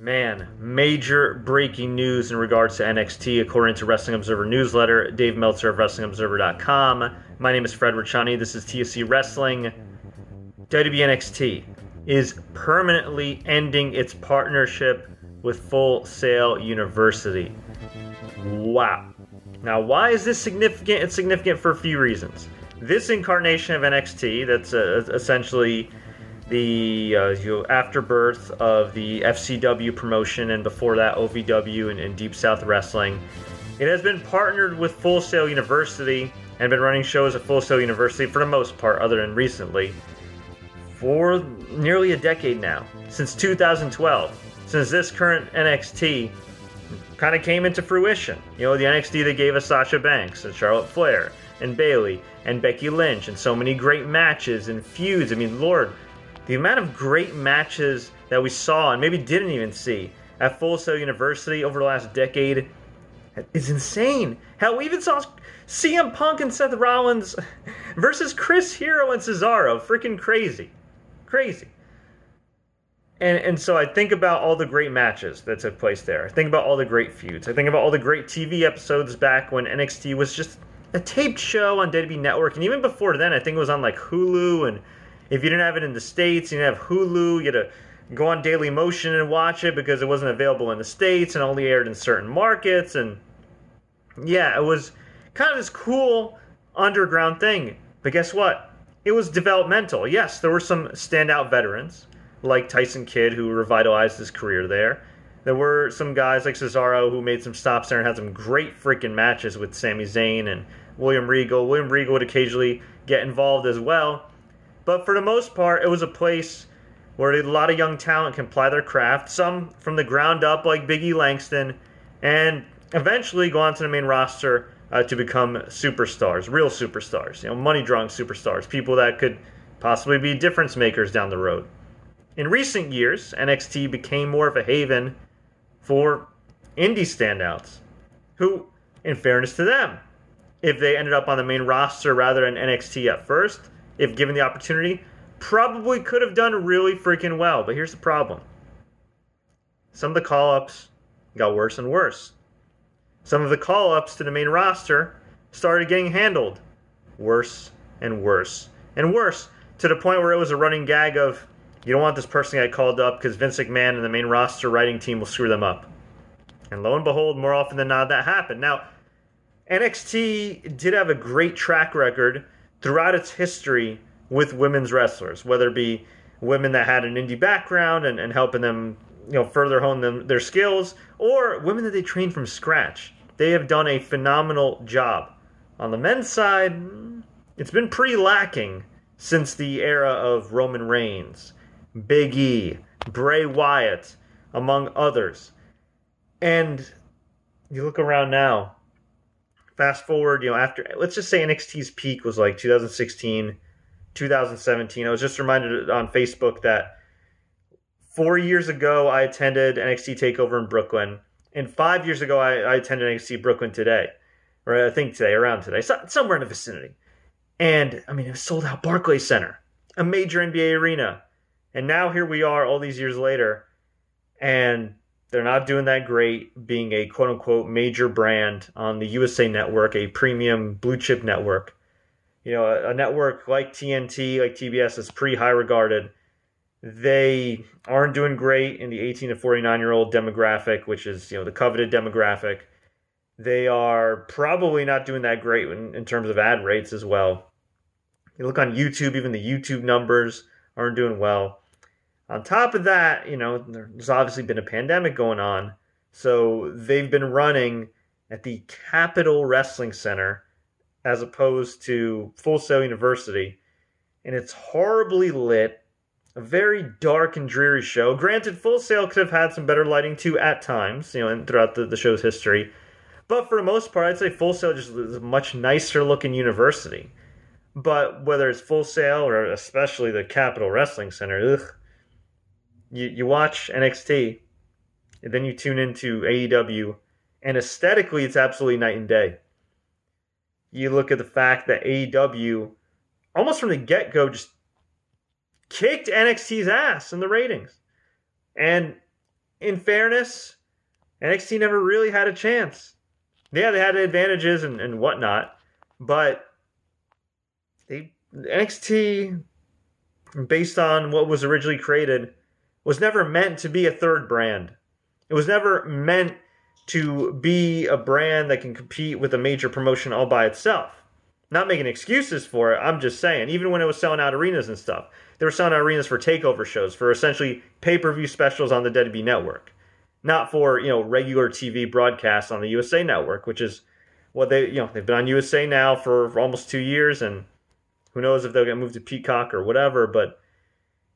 Man, major breaking news in regards to NXT, according to Wrestling Observer newsletter, Dave Meltzer of WrestlingObserver.com. My name is Fred Ricciani. This is TSC Wrestling. WWE NXT is permanently ending its partnership with Full Sail University. Wow. Now, why is this significant? It's significant for a few reasons. This incarnation of NXT, that's uh, essentially the uh, you know, afterbirth of the FCW promotion, and before that, OVW and, and Deep South Wrestling. It has been partnered with Full Sail University and been running shows at Full Sail University for the most part, other than recently, for nearly a decade now, since 2012. Since this current NXT kind of came into fruition. You know, the NXT that gave us Sasha Banks and Charlotte Flair and Bayley and Becky Lynch and so many great matches and feuds. I mean, Lord, the amount of great matches that we saw and maybe didn't even see at Full Sail University over the last decade is insane. Hell, we even saw CM Punk and Seth Rollins versus Chris Hero and Cesaro. Freaking crazy. Crazy. And, and so I think about all the great matches that took place there. I think about all the great feuds. I think about all the great TV episodes back when NXT was just a taped show on WWE Network. And even before then, I think it was on like Hulu and if you didn't have it in the States, you didn't have Hulu, you had to go on Daily Motion and watch it because it wasn't available in the States and only aired in certain markets. And yeah, it was kind of this cool underground thing. But guess what? It was developmental. Yes, there were some standout veterans like Tyson Kidd who revitalized his career there. There were some guys like Cesaro who made some stops there and had some great freaking matches with Sami Zayn and William Regal. William Regal would occasionally get involved as well. But for the most part, it was a place where a lot of young talent can ply their craft, some from the ground up, like Biggie Langston, and eventually go onto the main roster uh, to become superstars, real superstars, you know, money drawing superstars, people that could possibly be difference makers down the road. In recent years, NXT became more of a haven for indie standouts, who, in fairness to them, if they ended up on the main roster rather than NXT at first, if given the opportunity, probably could have done really freaking well. But here's the problem some of the call ups got worse and worse. Some of the call ups to the main roster started getting handled worse and worse and worse to the point where it was a running gag of you don't want this person to get called up because Vince McMahon and the main roster writing team will screw them up. And lo and behold, more often than not, that happened. Now, NXT did have a great track record throughout its history with women's wrestlers, whether it be women that had an indie background and, and helping them, you know, further hone them, their skills, or women that they trained from scratch. They have done a phenomenal job. On the men's side, it's been pretty lacking since the era of Roman Reigns, Big E, Bray Wyatt, among others. And you look around now, fast forward, you know, after let's just say NXT's peak was like 2016, 2017. I was just reminded on Facebook that four years ago I attended NXT Takeover in Brooklyn, and five years ago I, I attended NXT Brooklyn today, or I think today, around today, so, somewhere in the vicinity. And I mean, it was sold out Barclays Center, a major NBA arena, and now here we are, all these years later, and they're not doing that great being a quote unquote major brand on the USA network, a premium blue chip network. You know, a, a network like TNT, like TBS is pretty high regarded. They aren't doing great in the 18 to 49 year old demographic, which is, you know, the coveted demographic. They are probably not doing that great in, in terms of ad rates as well. You look on YouTube, even the YouTube numbers aren't doing well. On top of that, you know, there's obviously been a pandemic going on. So they've been running at the Capitol Wrestling Center as opposed to Full Sail University. And it's horribly lit, a very dark and dreary show. Granted, Full Sail could have had some better lighting too at times, you know, and throughout the, the show's history. But for the most part, I'd say Full Sail just is a much nicer looking university. But whether it's Full Sail or especially the Capitol Wrestling Center, ugh, you, you watch NXT, and then you tune into AEW, and aesthetically, it's absolutely night and day. You look at the fact that AEW, almost from the get go, just kicked NXT's ass in the ratings. And in fairness, NXT never really had a chance. Yeah, they had advantages and, and whatnot, but they NXT, based on what was originally created, was never meant to be a third brand. It was never meant to be a brand that can compete with a major promotion all by itself. Not making excuses for it, I'm just saying, even when it was selling out arenas and stuff, they were selling out arenas for takeover shows, for essentially pay per view specials on the WWE network, not for, you know, regular TV broadcasts on the USA network, which is what they, you know, they've been on USA now for, for almost two years, and who knows if they'll get moved to Peacock or whatever, but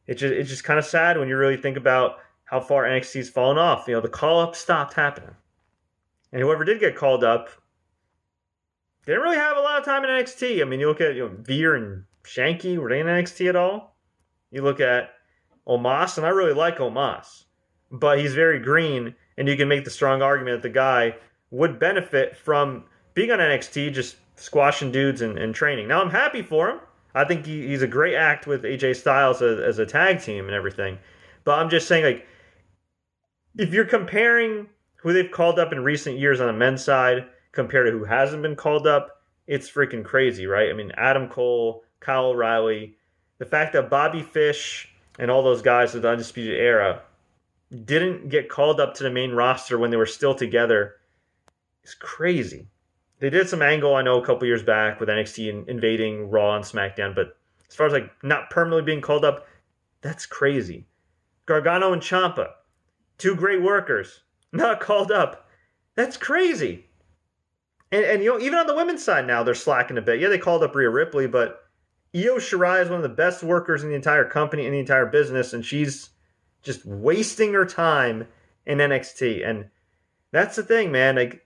it just, it's just kind of sad when you really think about how far NXT's fallen off. You know, the call up stopped happening. And whoever did get called up didn't really have a lot of time in NXT. I mean, you look at you know, Veer and Shanky, were they in NXT at all? You look at Omos, and I really like Omos, but he's very green, and you can make the strong argument that the guy would benefit from being on NXT, just squashing dudes and, and training. Now, I'm happy for him. I think he, he's a great act with AJ Styles as, as a tag team and everything. But I'm just saying, like, if you're comparing who they've called up in recent years on the men's side compared to who hasn't been called up, it's freaking crazy, right? I mean, Adam Cole, Kyle O'Reilly, the fact that Bobby Fish and all those guys of the Undisputed Era didn't get called up to the main roster when they were still together is crazy. They did some angle, I know, a couple years back with NXT invading Raw and SmackDown, but as far as like not permanently being called up, that's crazy. Gargano and Ciampa, two great workers, not called up. That's crazy. And, and you know, even on the women's side now, they're slacking a bit. Yeah, they called up Rhea Ripley, but Io Shirai is one of the best workers in the entire company, in the entire business, and she's just wasting her time in NXT. And that's the thing, man. Like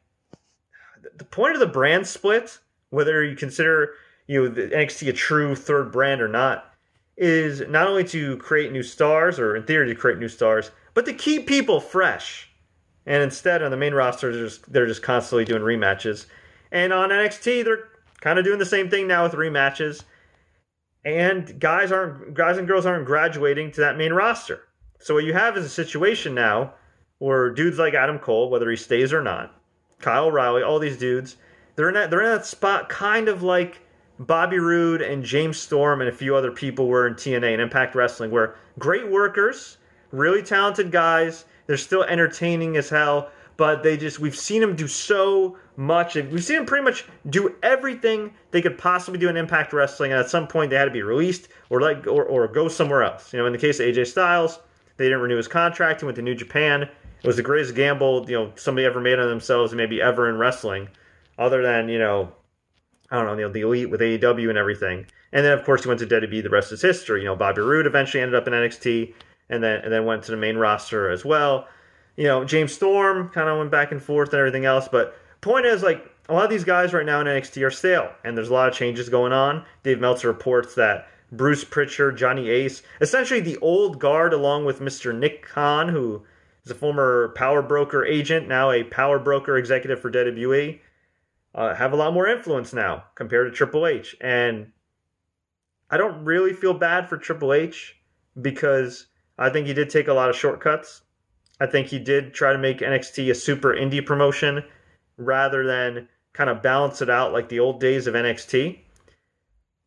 the point of the brand split, whether you consider you know the NXT a true third brand or not, is not only to create new stars, or in theory to create new stars, but to keep people fresh. And instead, on the main roster, they're just, they're just constantly doing rematches. And on NXT, they're kind of doing the same thing now with rematches. And guys aren't guys and girls aren't graduating to that main roster. So what you have is a situation now where dudes like Adam Cole, whether he stays or not, Kyle O'Reilly, all these dudes, they're in that they're in that spot kind of like Bobby Roode and James Storm and a few other people were in TNA and Impact Wrestling, where great workers, really talented guys, they're still entertaining as hell, but they just we've seen them do so much. We've seen them pretty much do everything they could possibly do in Impact Wrestling, and at some point they had to be released or like or, or go somewhere else. You know, in the case of AJ Styles, they didn't renew his contract. He went to New Japan. It was the greatest gamble you know somebody ever made on themselves, maybe ever in wrestling, other than you know I don't know, you know, the elite with AEW and everything. And then of course he went to WWE. The rest is history. You know, Bobby Roode eventually ended up in NXT, and then and then went to the main roster as well. You know, James Storm kind of went back and forth and everything else. But point is, like a lot of these guys right now in NXT are stale, and there's a lot of changes going on. Dave Meltzer reports that Bruce Pritchard, Johnny Ace, essentially the old guard, along with Mr. Nick Khan, who is a former power broker agent, now a power broker executive for WWE uh, have a lot more influence now compared to Triple H. And I don't really feel bad for Triple H because I think he did take a lot of shortcuts. I think he did try to make NXT a super indie promotion rather than kind of balance it out like the old days of NXT.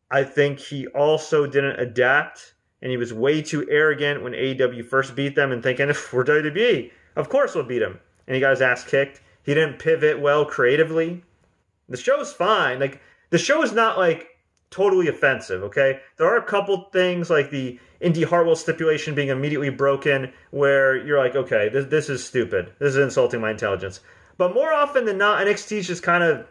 I think he also didn't adapt and he was way too arrogant when AEW first beat them and thinking, if we're WWE, of course we'll beat him. And he got his ass kicked. He didn't pivot well creatively. The show's fine. Like the show is not like totally offensive. Okay, there are a couple things like the Indy Hartwell stipulation being immediately broken, where you're like, okay, this this is stupid. This is insulting my intelligence. But more often than not, NXT is just kind of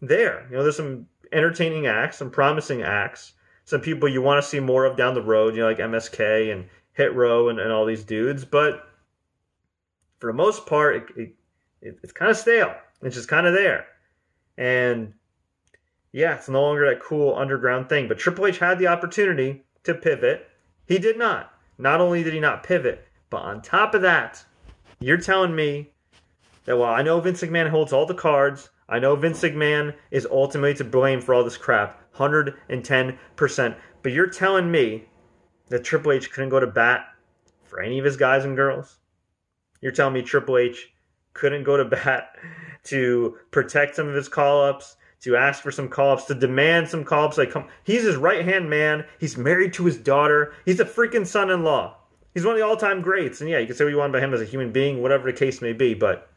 there. You know, there's some entertaining acts, some promising acts, some people you want to see more of down the road. You know, like MSK and Hit Row and, and all these dudes. But for the most part, it, it, it it's kind of stale. It's just kind of there. And yeah, it's no longer that cool underground thing. But Triple H had the opportunity to pivot. He did not. Not only did he not pivot, but on top of that, you're telling me that while I know Vince McMahon holds all the cards, I know Vince McMahon is ultimately to blame for all this crap, 110%. But you're telling me that Triple H couldn't go to bat for any of his guys and girls? You're telling me Triple H couldn't go to bat to protect some of his call ups, to ask for some call ups, to demand some call ups. Like, come, he's his right hand man. He's married to his daughter. He's a freaking son in law. He's one of the all time greats. And yeah, you can say what you want about him as a human being, whatever the case may be, but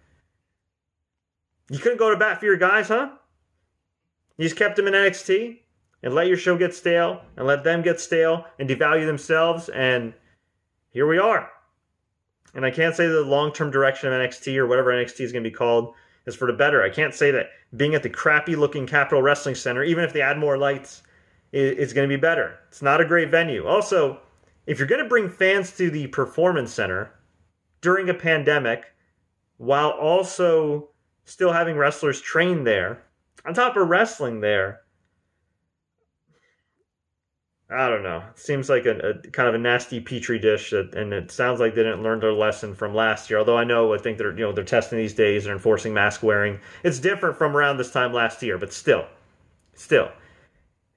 you couldn't go to bat for your guys, huh? You just kept them in NXT and let your show get stale and let them get stale and devalue themselves. And here we are. And I can't say that the long term direction of NXT or whatever NXT is going to be called is for the better. I can't say that being at the crappy looking Capitol Wrestling Center, even if they add more lights, is, going to be better. It's not a great venue. Also, if you're going to bring fans to the Performance Center during a pandemic while also still having wrestlers train there, on top of wrestling there, I don't know. It seems like a, a, kind of a nasty petri dish, that, and it sounds like they didn't learn their lesson from last year. Although I know, I think they're you know they're testing these days, they're enforcing mask wearing. It's different from around this time last year, but still, still,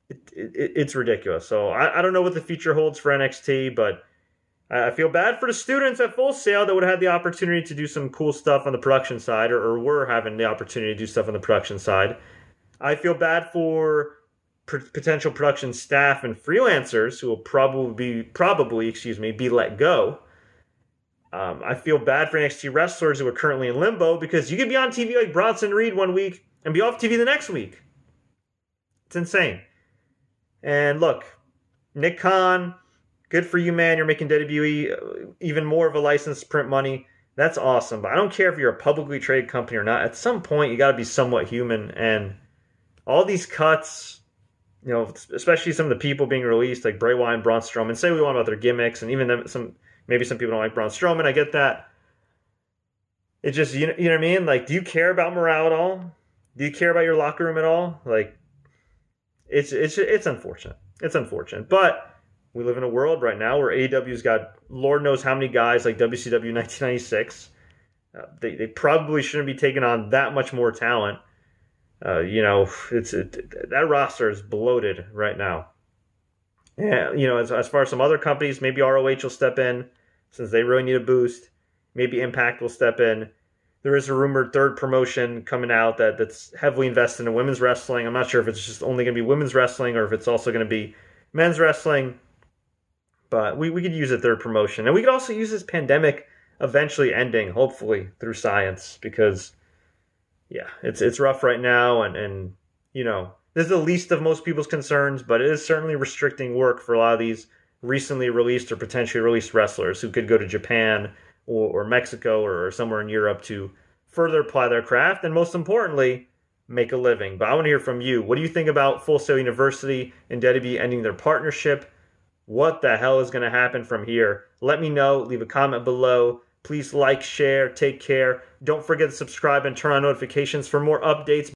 it, it, it's ridiculous. So I, I don't know what the future holds for NXT, but I feel bad for the students at Full Sail that would have had the opportunity to do some cool stuff on the production side, or, or were having the opportunity to do stuff on the production side. I feel bad for potential production staff and freelancers who will probably be, probably excuse me be let go. Um, I feel bad for NXT wrestlers who are currently in limbo because you could be on TV like Bronson Reed one week and be off TV the next week. It's insane. And look, Nick Khan, good for you, man. You're making WWE uh, even more of a license to print money. That's awesome. But I don't care if you're a publicly traded company or not. At some point, you got to be somewhat human. And all these cuts, you know, especially some of the people being released, like Bray Wyatt and Braun Strowman. Say we want about their gimmicks, and even them, some maybe some people don't like Braun Strowman. I get that. It just you know, you know what I mean. Like, do you care about morale at all? Do you care about your locker room at all? Like, it's it's it's unfortunate. It's unfortunate, but we live in a world right now where AEW's got Lord knows how many guys like WCW 1996. Uh, they they probably shouldn't be taking on that much more talent uh, you know, it's it, that roster is bloated right now. Yeah, you know, as, as far as some other companies, maybe ROH will step in since they really need a boost. Maybe Impact will step in. There is a rumored third promotion coming out that, that's heavily invested in women's wrestling. I'm not sure if it's just only going to be women's wrestling or if it's also going to be men's wrestling. But we, we could use a third promotion. And we could also use this pandemic eventually ending, hopefully, through science, because yeah, it's it's rough right now, and and you know this is the least of most people's concerns, but it is certainly restricting work for a lot of these recently released or potentially released wrestlers who could go to Japan or, or Mexico or, or somewhere in Europe to further apply their craft, and most importantly, make a living. But I want to hear from you. What do you think about Full Sail University and WWE ending their partnership? What the hell is going to happen from here? Let me know. Leave a comment below. Please like, share, take care. Don't forget to subscribe and turn on notifications for more updates.